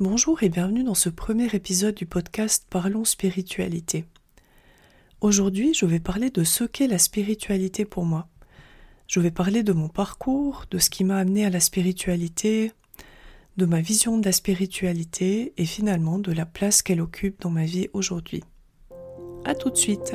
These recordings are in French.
Bonjour et bienvenue dans ce premier épisode du podcast Parlons spiritualité. Aujourd'hui, je vais parler de ce qu'est la spiritualité pour moi. Je vais parler de mon parcours, de ce qui m'a amené à la spiritualité, de ma vision de la spiritualité et finalement de la place qu'elle occupe dans ma vie aujourd'hui. À tout de suite!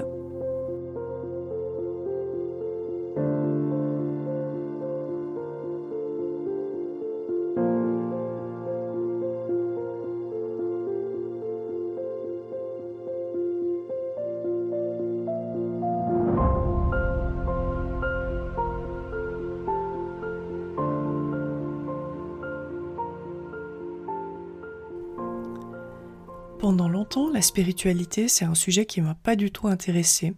La spiritualité, c'est un sujet qui m'a pas du tout intéressé.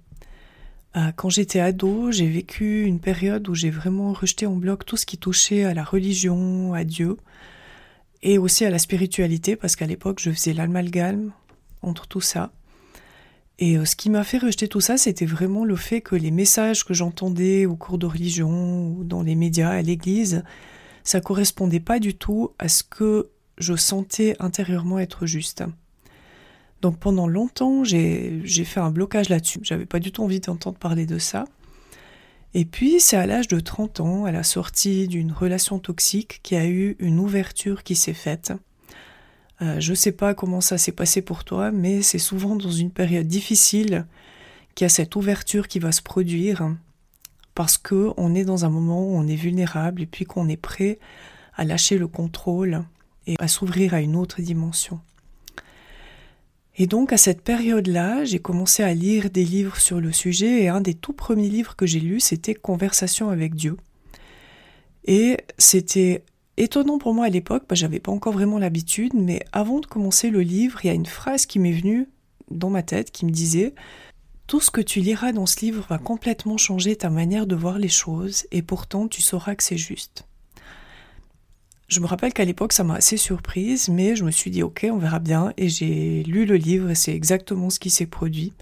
Euh, quand j'étais ado, j'ai vécu une période où j'ai vraiment rejeté en bloc tout ce qui touchait à la religion, à Dieu, et aussi à la spiritualité, parce qu'à l'époque, je faisais l'amalgame entre tout ça. Et euh, ce qui m'a fait rejeter tout ça, c'était vraiment le fait que les messages que j'entendais au cours de religion ou dans les médias, à l'église, ça correspondait pas du tout à ce que je sentais intérieurement être juste. Donc pendant longtemps, j'ai fait un blocage là-dessus. J'avais pas du tout envie d'entendre parler de ça. Et puis, c'est à l'âge de 30 ans, à la sortie d'une relation toxique, qu'il y a eu une ouverture qui s'est faite. Euh, je sais pas comment ça s'est passé pour toi, mais c'est souvent dans une période difficile qu'il y a cette ouverture qui va se produire, parce que on est dans un moment où on est vulnérable et puis qu'on est prêt à lâcher le contrôle et à s'ouvrir à une autre dimension. Et donc à cette période-là, j'ai commencé à lire des livres sur le sujet et un des tout premiers livres que j'ai lus, c'était Conversation avec Dieu. Et c'était étonnant pour moi à l'époque, j'avais pas encore vraiment l'habitude, mais avant de commencer le livre, il y a une phrase qui m'est venue dans ma tête qui me disait Tout ce que tu liras dans ce livre va complètement changer ta manière de voir les choses et pourtant tu sauras que c'est juste. Je me rappelle qu'à l'époque, ça m'a assez surprise, mais je me suis dit, ok, on verra bien. Et j'ai lu le livre et c'est exactement ce qui s'est produit.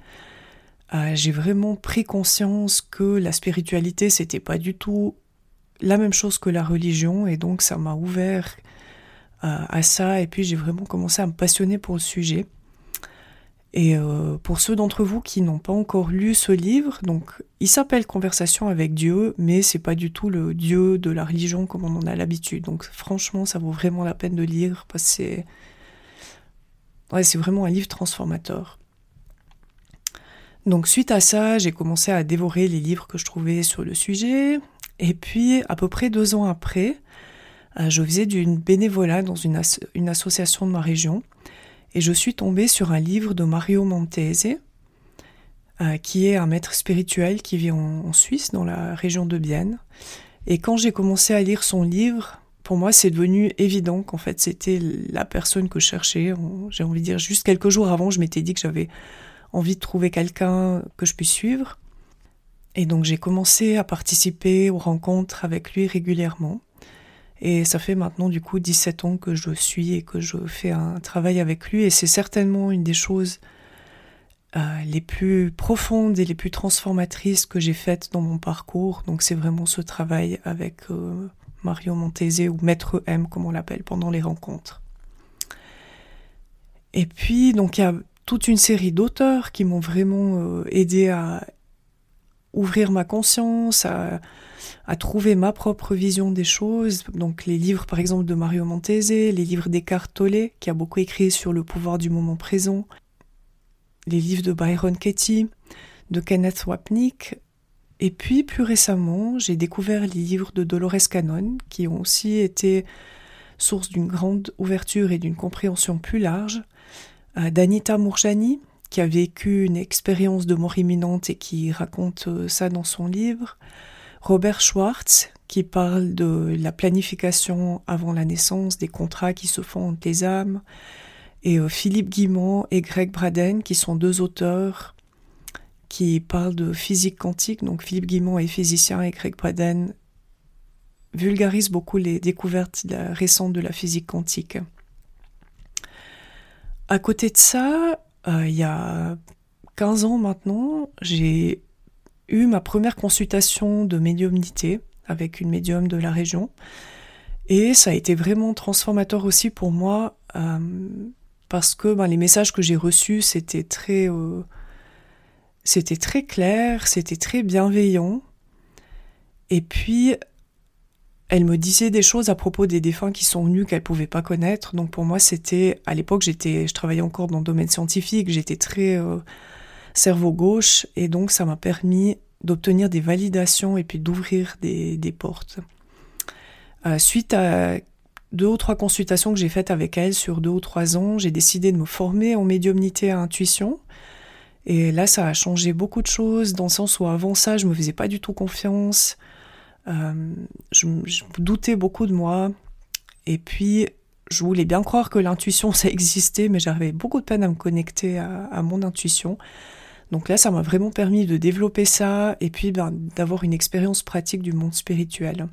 Euh, j'ai vraiment pris conscience que la spiritualité, c'était pas du tout la même chose que la religion. Et donc, ça m'a ouvert euh, à ça. Et puis, j'ai vraiment commencé à me passionner pour le sujet. Et euh, pour ceux d'entre vous qui n'ont pas encore lu ce livre, donc il s'appelle Conversation avec Dieu, mais c'est pas du tout le Dieu de la religion comme on en a l'habitude. Donc franchement, ça vaut vraiment la peine de lire parce que c'est ouais, c'est vraiment un livre transformateur. Donc suite à ça, j'ai commencé à dévorer les livres que je trouvais sur le sujet. Et puis à peu près deux ans après, euh, je faisais du bénévolat dans une, une association de ma région et je suis tombée sur un livre de Mario Montese, euh, qui est un maître spirituel qui vit en, Suisse, dans la région de Bienne. Et quand j'ai commencé à lire son livre, pour moi, c'est devenu évident qu'en fait, c'était la personne que je cherchais. J'ai envie de dire, juste quelques jours avant, je m'étais dit que j'avais envie de trouver quelqu'un que je puisse suivre. Et donc, j'ai commencé à participer aux rencontres avec lui régulièrement. Et ça fait maintenant du coup 17 ans que je suis et que je fais un travail avec lui. Et c'est certainement une des choses euh, les plus profondes et les plus transformatrices que j'ai faites dans mon parcours. Donc c'est vraiment ce travail avec euh, Mario Montese ou Maître M comme on l'appelle pendant les rencontres. Et puis donc il y a toute une série d'auteurs qui m'ont vraiment euh, aidé à ouvrir ma conscience, à trouver ma propre vision des choses. Donc les livres par exemple de Mario Montese, les livres d'Eckhart Tolle qui a beaucoup écrit sur le pouvoir du moment présent, les livres de Byron Katie, de Kenneth Wapnick. Et puis plus récemment, j'ai découvert les livres de Dolores Cannon qui ont aussi été source d'une grande ouverture et d'une compréhension plus large. Euh, D'Anita Mourjani, qui a vécu une expérience de mort imminente et qui raconte euh, ça dans son livre. Robert Schwartz, qui parle de la planification avant la naissance, des contrats qui se font entre les âmes, et euh, Philippe Guimont et Greg Braden, qui sont deux auteurs qui parlent de physique quantique. Donc Philippe Guimont est physicien et Greg Braden vulgarise beaucoup les découvertes récentes de la physique quantique. À côté de ça, euh, il y a 15 ans maintenant, j'ai eu ma première consultation de médiumnité avec une médium de la région. Et ça a été vraiment transformateur aussi pour moi parce que ben, les messages que j'ai reçus, c'était très, c'était très clair, c'était très bienveillant. Et puis, elle me disait des choses à propos des défunts qui sont venus qu'elle pouvait pas connaître. Donc pour moi, c'était à l'époque, j'étais, je travaillais encore dans le domaine scientifique, j'étais très euh, cerveau gauche, et donc ça m'a permis d'obtenir des validations et puis d'ouvrir des, portes. Euh, suite à deux ou trois consultations que j'ai faites avec elle sur deux ou trois ans, j'ai décidé de me former en médiumnité à intuition. Et là, ça a changé beaucoup de choses, dans le sens où avant ça, je me faisais pas du tout confiance. Euh, je, doutais beaucoup de moi. Et puis, je voulais bien croire que l'intuition, ça existait, mais j'avais beaucoup de peine à me connecter à, mon intuition. Donc là, ça m'a vraiment permis de développer ça et puis ben, d'avoir une expérience pratique du monde spirituel.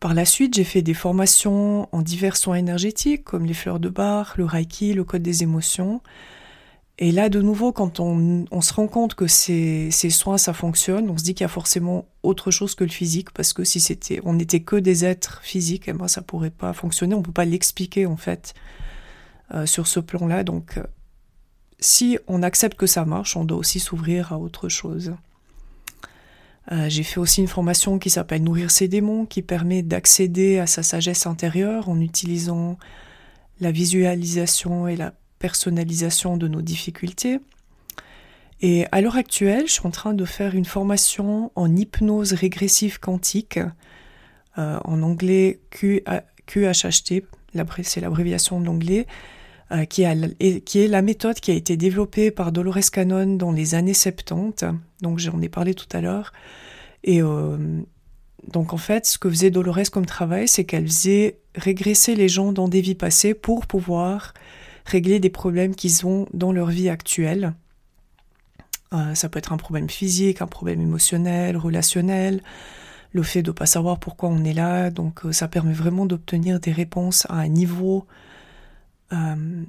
Par la suite, j'ai fait des formations en divers soins énergétiques comme les fleurs de bar, le reiki, le code des émotions. Et là, de nouveau, quand on, se rend compte que ces, soins, ça fonctionne, on se dit qu'il y a forcément autre chose que le physique, parce que si c'était, on n'était que des êtres physiques, et eh ben, ça pourrait pas fonctionner. On peut pas l'expliquer en fait euh, sur ce plan-là. Donc, euh, si on accepte que ça marche, on doit aussi s'ouvrir à autre chose. Euh, j'ai fait aussi une formation qui s'appelle Nourrir ses démons, qui permet d'accéder à sa sagesse intérieure en utilisant la visualisation et la personnalisation de nos difficultés. Et à l'heure actuelle, je suis en train de faire une formation en hypnose régressive quantique, euh, en anglais QHHT, c'est l'abréviation de l'anglais, euh, qui, est la méthode qui a été développée par Dolores Cannon dans les années 70. Donc j'en ai parlé tout à l'heure. Et euh, donc en fait, ce que faisait Dolores comme travail, c'est qu'elle faisait régresser les gens dans des vies passées pour pouvoir régler des problèmes qu'ils ont dans leur vie actuelle. Euh, ça peut être un problème physique, un problème émotionnel, relationnel, le fait de ne pas savoir pourquoi on est là. Donc euh, ça permet vraiment d'obtenir des réponses à un niveau, euh,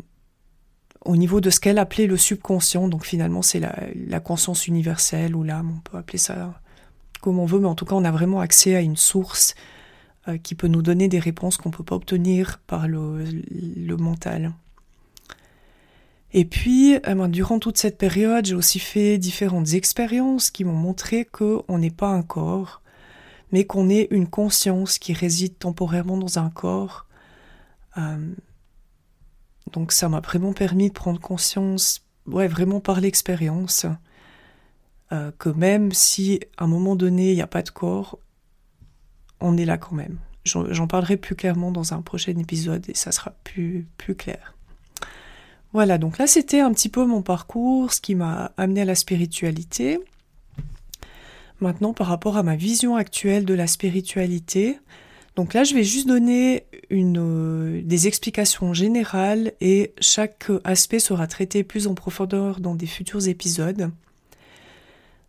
au niveau de ce qu'elle appelait le subconscient. Donc finalement c'est la, conscience universelle ou l'âme, on peut appeler ça comme on veut, mais en tout cas on a vraiment accès à une source qui peut nous donner des réponses qu'on ne peut pas obtenir par le mental. Et puis, euh, ben, durant toute cette période, j'ai aussi fait différentes expériences qui m'ont montré qu'on n'est pas un corps, mais qu'on est une conscience qui réside temporairement dans un corps. Euh, donc ça m'a vraiment permis de prendre conscience, ouais, vraiment par l'expérience, euh, que même si à un moment donné il n'y a pas de corps, on est là quand même. J'en parlerai plus clairement dans un prochain épisode et ça sera plus, plus clair. Voilà, donc là c'était un petit peu mon parcours, ce qui m'a amené à la spiritualité. Maintenant, par rapport à ma vision actuelle de la spiritualité, donc là je vais juste donner euh, des explications générales et chaque aspect sera traité plus en profondeur dans des futurs épisodes.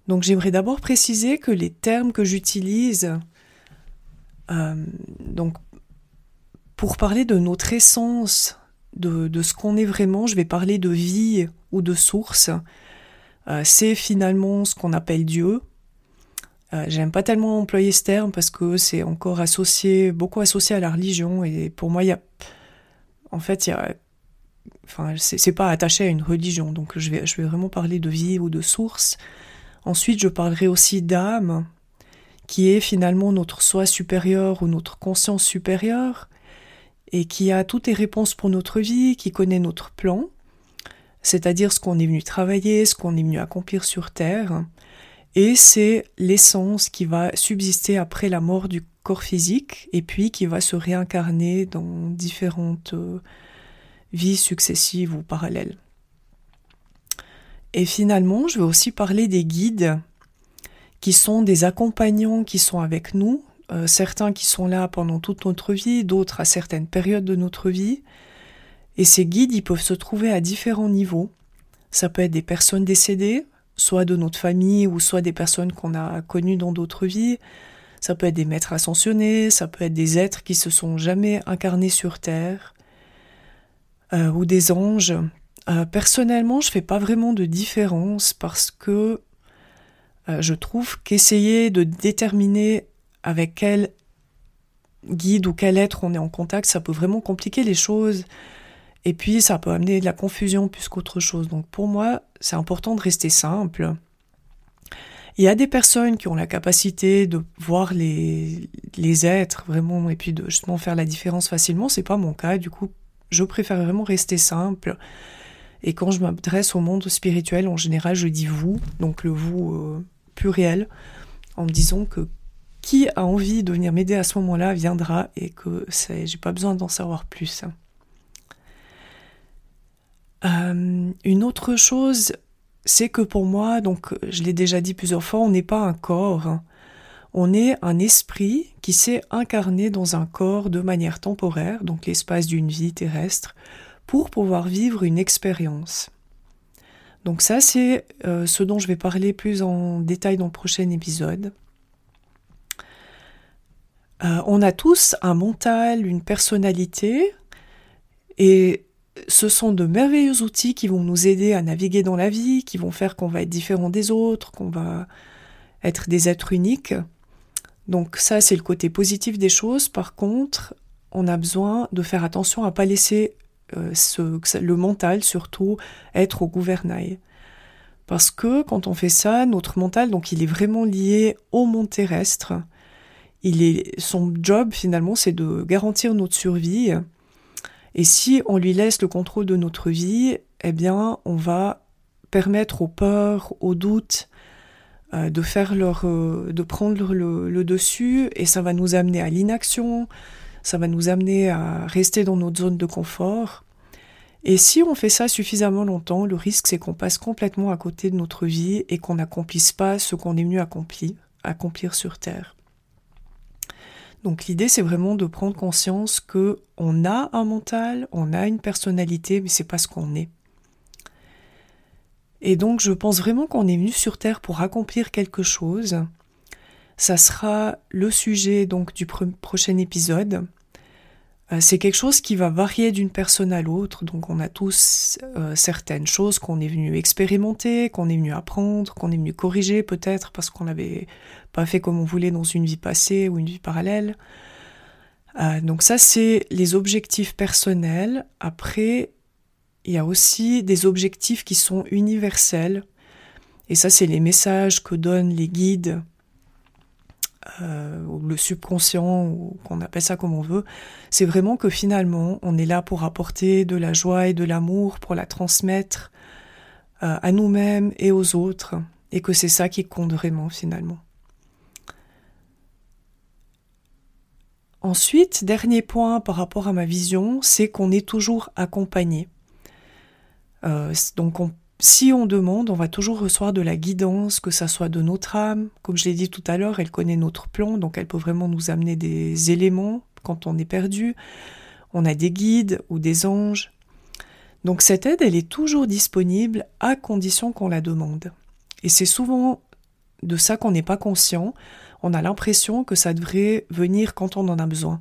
Donc j'aimerais d'abord préciser que les termes que j'utilise, euh, donc pour parler de notre essence de, ce qu'on est vraiment. Je vais parler de vie ou de source. Euh, c'est finalement ce qu'on appelle Dieu. Euh, j'aime pas tellement employer ce terme parce que c'est encore associé, beaucoup associé à la religion. Et pour moi, il y a, en fait, il y a, enfin, c'est pas attaché à une religion. Donc, je vais, je vais vraiment parler de vie ou de source. Ensuite, je parlerai aussi d'âme, qui est finalement notre soi supérieur ou notre conscience supérieure et qui a toutes les réponses pour notre vie, qui connaît notre plan, c'est-à-dire ce qu'on est venu travailler, ce qu'on est venu accomplir sur Terre, et c'est l'essence qui va subsister après la mort du corps physique et puis qui va se réincarner dans différentes euh, vies successives ou parallèles. Et finalement, je vais aussi parler des guides qui sont des accompagnants qui sont avec nous euh, certains qui sont là pendant toute notre vie, d'autres à certaines périodes de notre vie. Et ces guides, ils peuvent se trouver à différents niveaux. Ça peut être des personnes décédées, soit de notre famille ou soit des personnes qu'on a connues dans d'autres vies. Ça peut être des maîtres ascensionnés, ça peut être des êtres qui se sont jamais incarnés sur Terre, euh, ou des anges. Euh, personnellement, je fais pas vraiment de différence parce que je trouve qu'essayer de déterminer avec quelle guide ou quel être on est en contact, ça peut vraiment compliquer les choses. Et puis, ça peut amener de la confusion plus qu'autre chose. Donc, pour moi, c'est important de rester simple. Il y a des personnes qui ont la capacité de voir les, les êtres vraiment et puis de justement faire la différence facilement. C'est pas mon cas. Du coup, je préfère vraiment rester simple. Et quand je m'adresse au monde spirituel, en général, je dis vous, donc le vous euh, pluriel, en me disant que qui a envie de venir m'aider à ce moment-là viendra et que j'ai pas besoin d'en savoir plus. Euh, une autre chose, c'est que pour moi, donc je l'ai déjà dit plusieurs fois, on n'est pas un corps. Hein. On est un esprit qui s'est incarné dans un corps de manière temporaire, donc l'espace d'une vie terrestre, pour pouvoir vivre une expérience. Donc ça, c'est euh, ce dont je vais parler plus en détail dans le prochain épisode. Euh, on a tous un mental, une personnalité, et ce sont de merveilleux outils qui vont nous aider à naviguer dans la vie, qui vont faire qu'on va être différent des autres, qu'on va être des êtres uniques. Donc ça, c'est le côté positif des choses. Par contre, on a besoin de faire attention à pas laisser euh, le mental surtout être au gouvernail. Parce que quand on fait ça, notre mental, donc il est vraiment lié au monde terrestre. Il est, son job finalement, c'est de garantir notre survie et si on lui laisse le contrôle de notre vie, eh bien, on va permettre aux peurs, aux doutes, euh, de faire leur, euh, de prendre le, dessus, et ça va nous amener à l'inaction, ça va nous amener à rester dans notre zone de confort. Et si on fait ça suffisamment longtemps, le risque c'est qu'on passe complètement à côté de notre vie et qu'on n'accomplisse pas ce qu'on est venu accomplir, accomplir sur Terre. Donc l'idée c'est vraiment de prendre conscience que on a un mental, on a une personnalité, mais c'est pas ce qu'on est. Et donc je pense vraiment qu'on est venu sur terre pour accomplir quelque chose. Ça sera le sujet donc du prochain épisode. Euh, c'est quelque chose qui va varier d'une personne à l'autre, donc on a tous euh, certaines choses qu'on est venu expérimenter, qu'on est venu apprendre, qu'on est venu corriger peut-être parce qu'on n'avait pas fait comme on voulait dans une vie passée ou une vie parallèle. Euh, donc ça c'est les objectifs personnels. Après, il y a aussi des objectifs qui sont universels. Et ça c'est les messages que donnent les guides euh, ou le subconscient, ou qu'on appelle ça comme on veut, c'est vraiment que finalement, on est là pour apporter de la joie et de l'amour, pour la transmettre euh, à nous-mêmes et aux autres, et que c'est ça qui compte vraiment finalement. Ensuite, dernier point par rapport à ma vision, c'est qu'on est toujours accompagné. Euh, donc on si on demande, on va toujours recevoir de la guidance, que ça soit de notre âme. Comme je l'ai dit tout à l'heure, elle connaît notre plan, donc elle peut vraiment nous amener des éléments quand on est perdu. On a des guides ou des anges. Donc cette aide, elle est toujours disponible à condition qu'on la demande. Et c'est souvent de ça qu'on n'est pas conscient. On a l'impression que ça devrait venir quand on en a besoin.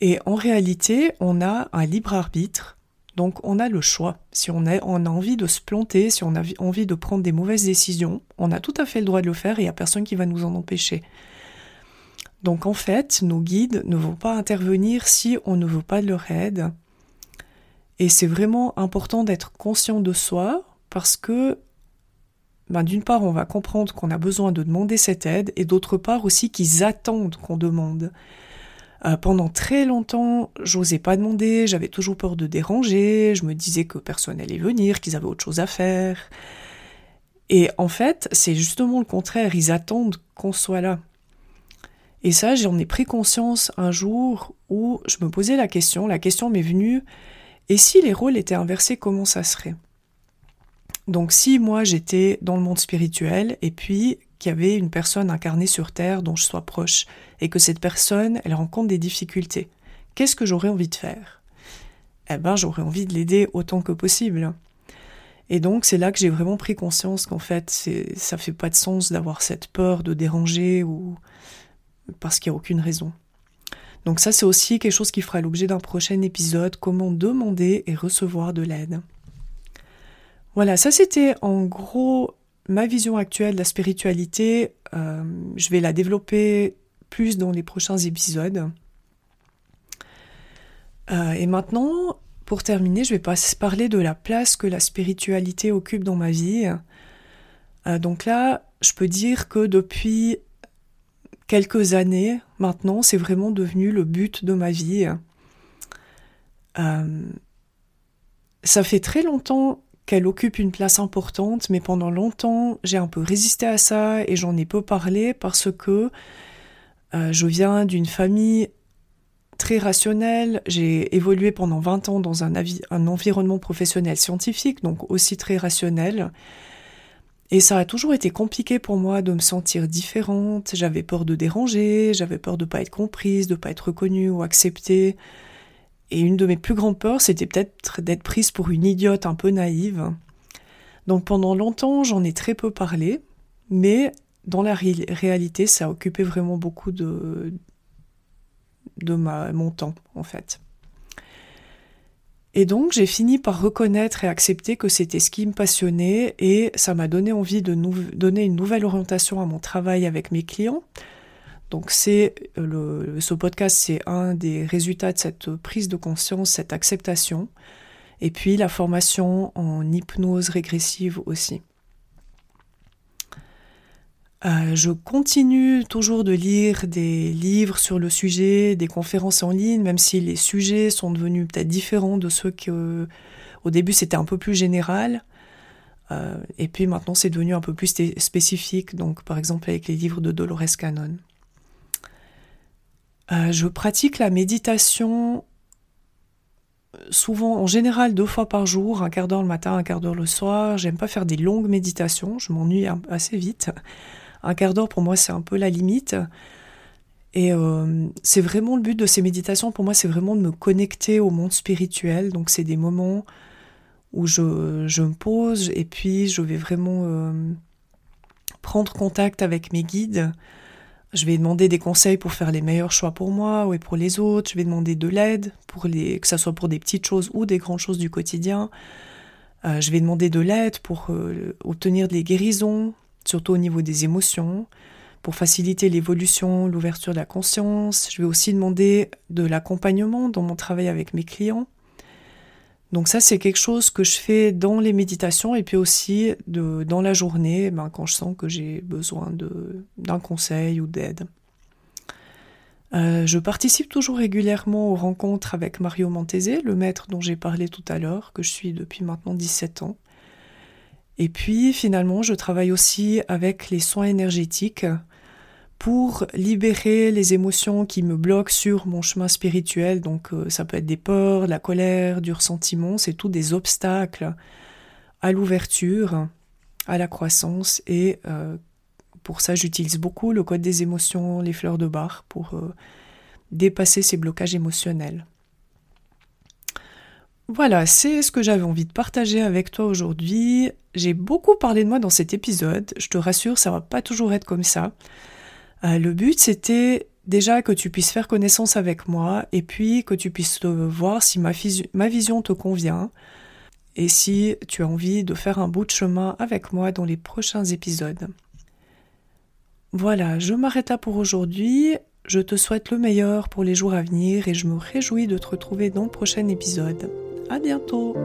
Et en réalité, on a un libre arbitre donc on a le choix. Si on a, envie de se planter, si on a envie de prendre des mauvaises décisions, on a tout à fait le droit de le faire et il n'y a personne qui va nous en empêcher. Donc en fait, nos guides ne vont pas intervenir si on ne veut pas de leur aide. Et c'est vraiment important d'être conscient de soi parce que ben, d'une part, on va comprendre qu'on a besoin de demander cette aide et d'autre part aussi qu'ils attendent qu'on demande. Euh, pendant très longtemps, j'osais pas demander, j'avais toujours peur de déranger, je me disais que personne allait venir, qu'ils avaient autre chose à faire. Et en fait, c'est justement le contraire, ils attendent qu'on soit là. Et ça, j'en ai pris conscience un jour où je me posais la question, la question m'est venue, et si les rôles étaient inversés, comment ça serait? Donc si moi j'étais dans le monde spirituel, et puis qu'il y avait une personne incarnée sur Terre dont je sois proche, et que cette personne, elle rencontre des difficultés. Qu'est-ce que j'aurais envie de faire? Eh ben, j'aurais envie de l'aider autant que possible. Et donc, c'est là que j'ai vraiment pris conscience qu'en fait, ça fait pas de sens d'avoir cette peur de déranger ou parce qu'il n'y a aucune raison. Donc ça, c'est aussi quelque chose qui fera l'objet d'un prochain épisode, comment demander et recevoir de l'aide. Voilà, ça c'était en gros ma vision actuelle de la spiritualité, euh, je vais la développer plus dans les prochains épisodes. Euh, et maintenant, pour terminer, je vais parler de la place que la spiritualité occupe dans ma vie. Euh, donc là, je peux dire que depuis quelques années maintenant, c'est vraiment devenu le but de ma vie. Ça fait très longtemps qu'elle occupe une place importante, mais pendant longtemps, j'ai un peu résisté à ça et j'en ai peu parlé parce que euh, je viens d'une famille très rationnelle. J'ai évolué pendant 20 ans dans un, un environnement professionnel scientifique, donc aussi très rationnel. Et ça a toujours été compliqué pour moi de me sentir différente. J'avais peur de déranger, j'avais peur de pas être comprise, de pas être reconnue ou acceptée. Et une de mes plus grandes peurs, c'était peut-être d'être prise pour une idiote un peu naïve. Donc pendant longtemps, j'en ai très peu parlé, mais dans la réalité, ça a occupé vraiment beaucoup de, de ma, mon temps, en fait. Et donc j'ai fini par reconnaître et accepter que c'était ce qui me passionnait et ça m'a donné envie de donner une nouvelle orientation à mon travail avec mes clients. Donc le, ce podcast, c'est un des résultats de cette prise de conscience, cette acceptation. Et puis la formation en hypnose régressive aussi. Euh, je continue toujours de lire des livres sur le sujet, des conférences en ligne, même si les sujets sont devenus peut-être différents de ceux que au début c'était un peu plus général. Euh, et puis maintenant c'est devenu un peu plus spécifique, donc par exemple avec les livres de Dolores Cannon. Euh, je pratique la méditation souvent, en général, deux fois par jour, un quart d'heure le matin, un quart d'heure le soir. J'aime pas faire des longues méditations, je m'ennuie assez vite. Un quart d'heure, pour moi, c'est un peu la limite. Et euh, c'est vraiment le but de ces méditations, pour moi, c'est vraiment de me connecter au monde spirituel. Donc, c'est des moments où je, me pose et puis je vais vraiment euh, prendre contact avec mes guides. Je vais demander des conseils pour faire les meilleurs choix pour moi et pour les autres. Je vais demander de l'aide, pour les, que ce soit pour des petites choses ou des grandes choses du quotidien. Euh, je vais demander de l'aide pour obtenir des guérisons, surtout au niveau des émotions, pour faciliter l'évolution, l'ouverture de la conscience. Je vais aussi demander de l'accompagnement dans mon travail avec mes clients. Donc ça, c'est quelque chose que je fais dans les méditations et puis aussi dans la journée, ben, quand je sens que j'ai besoin d'un conseil ou d'aide. Euh, je participe toujours régulièrement aux rencontres avec Mario Montese, le maître dont j'ai parlé tout à l'heure, que je suis depuis maintenant 17 ans. Et puis finalement, je travaille aussi avec les soins énergétiques pour libérer les émotions qui me bloquent sur mon chemin spirituel. Donc euh, ça peut être des peurs, de la colère, du ressentiment, c'est tout des obstacles à l'ouverture, à la croissance. Et euh, pour ça, j'utilise beaucoup le code des émotions, les fleurs de bar, pour euh, dépasser ces blocages émotionnels. Voilà, c'est ce que j'avais envie de partager avec toi aujourd'hui. J'ai beaucoup parlé de moi dans cet épisode. Je te rassure, ça va pas toujours être comme ça. Euh, le but, c'était déjà que tu puisses faire connaissance avec moi et puis que tu puisses voir si ma, vision te convient et si tu as envie de faire un bout de chemin avec moi dans les prochains épisodes. Voilà, je m'arrête là pour aujourd'hui. Je te souhaite le meilleur pour les jours à venir et je me réjouis de te retrouver dans le prochain épisode. À bientôt